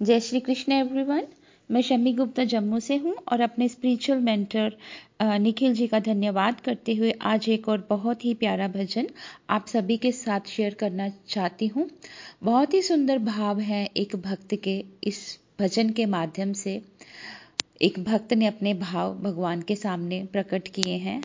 जय श्री कृष्ण एवरीवन मैं शमी गुप्ता जम्मू से हूँ और अपने स्पिरिचुअल मेंटर निखिल जी का धन्यवाद करते हुए आज एक और बहुत ही प्यारा भजन आप सभी के साथ शेयर करना चाहती हूँ। बहुत ही सुंदर भाव है एक भक्त के इस भजन के माध्यम से। एक भक्त ने अपने भाव भगवान के सामने प्रकट किए हैं।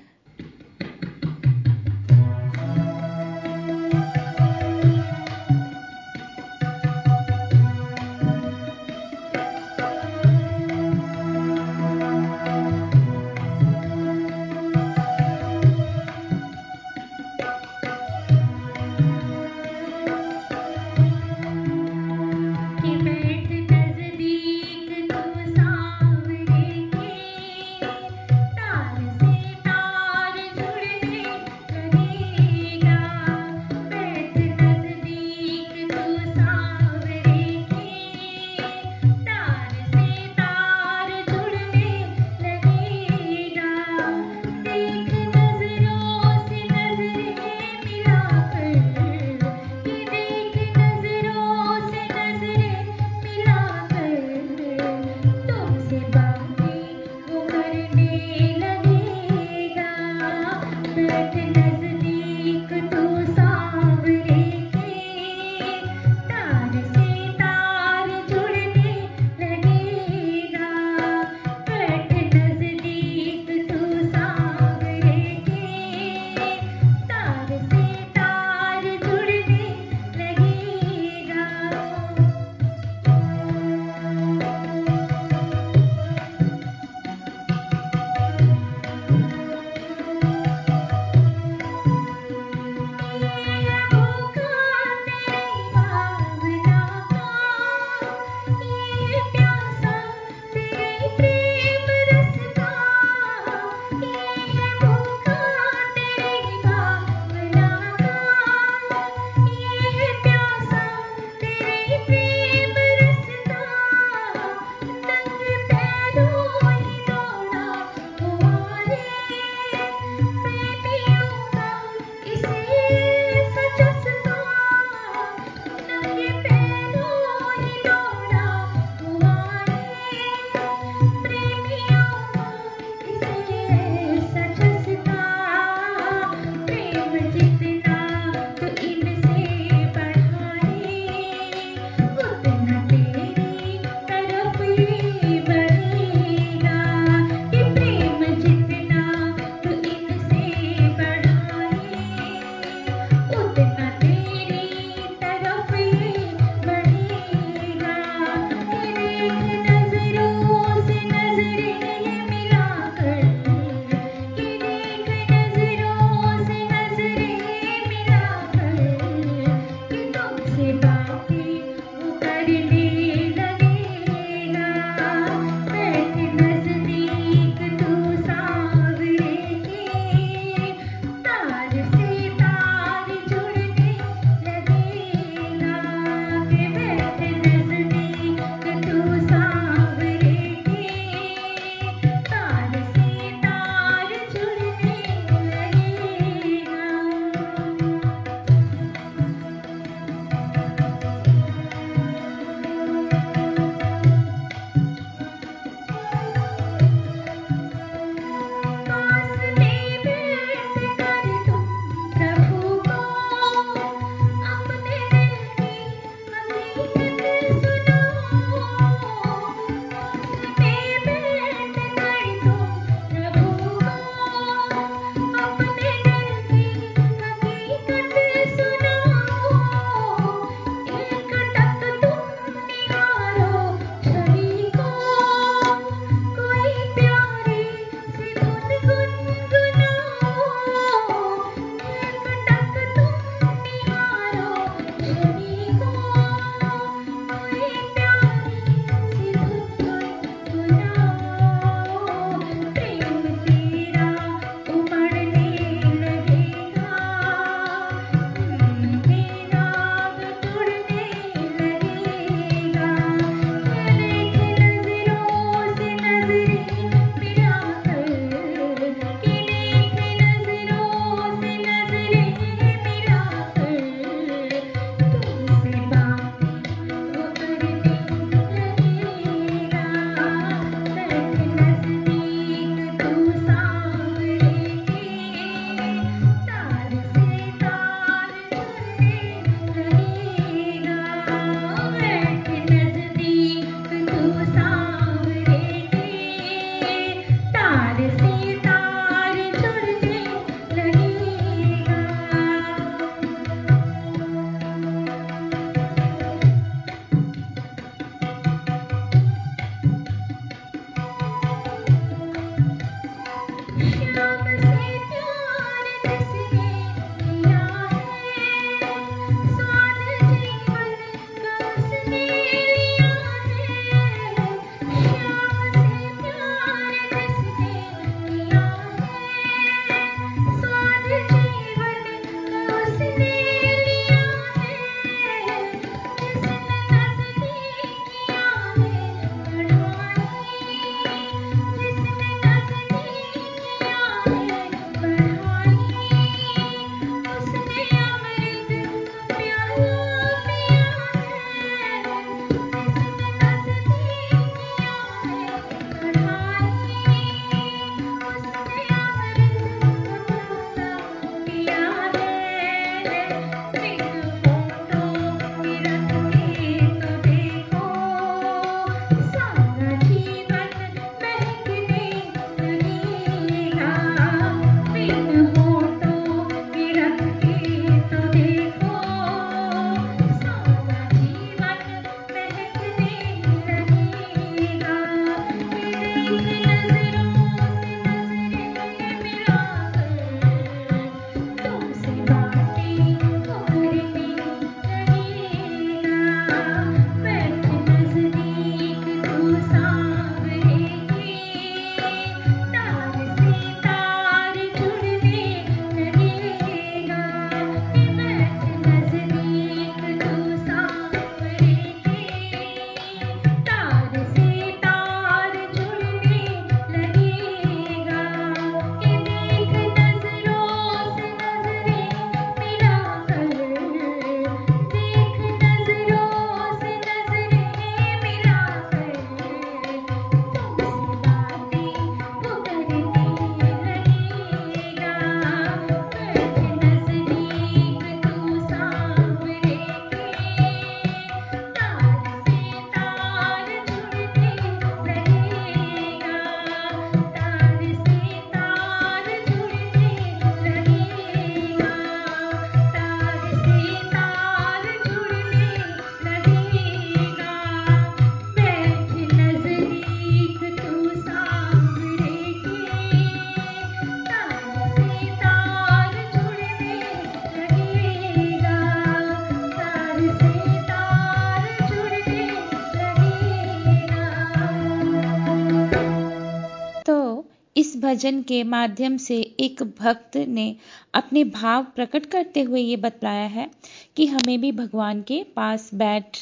भजन के माध्यम से एक भक्त ने अपने भाव प्रकट करते हुए ये बतलाया है कि हमें भी भगवान के पास बैठ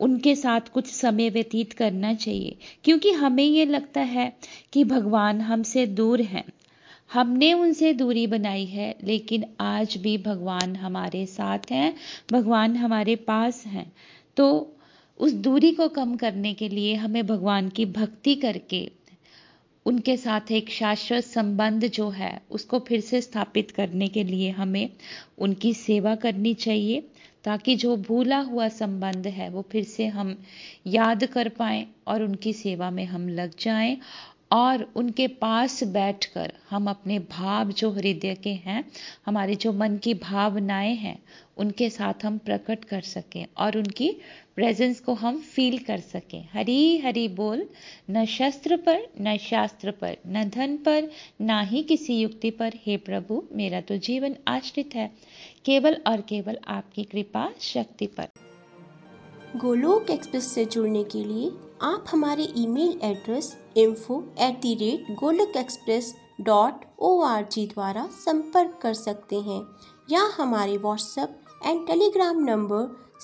उनके साथ कुछ समय व्यतीत करना चाहिए, क्योंकि हमें ये लगता है कि भगवान हमसे दूर हैं। हमने उनसे दूरी बनाई है, लेकिन आज भी भगवान हमारे साथ हैं, भगवान हमारे पास हैं। तो उस दूरी को कम करने के लिए हमें भगवान की भक्ति करके उनके साथ एक शाश्वत संबंध जो है, उसको फिर से स्थापित करने के लिए हमें उनकी सेवा करनी चाहिए, ताकि जो भूला हुआ संबंध है, वो फिर से हम याद कर पाएँ और उनकी सेवा में हम लग जाएँ और उनके पास बैठकर हम अपने भाव जो हृदय के हैं, हमारे जो मन की भावनाएँ हैं, उनके साथ हम प्रकट कर सकें और उनकी प्रेजेंस को हम फील कर सकें। हरी हरी बोल, न शस्त्र पर, न शास्त्र पर, न धन पर, ना ही किसी युक्ति पर। हे प्रभु, मेरा तो जीवन आश्रित है। केवल और केवल आपकी कृपा, शक्ति पर। गोलोक एक्सप्रेस से जुड़ने के लिए आप हमारे email address info at the rate Golok express dot O R G द्वारा संपर्क कर सकते हैं या हमारे WhatsApp and Telegram number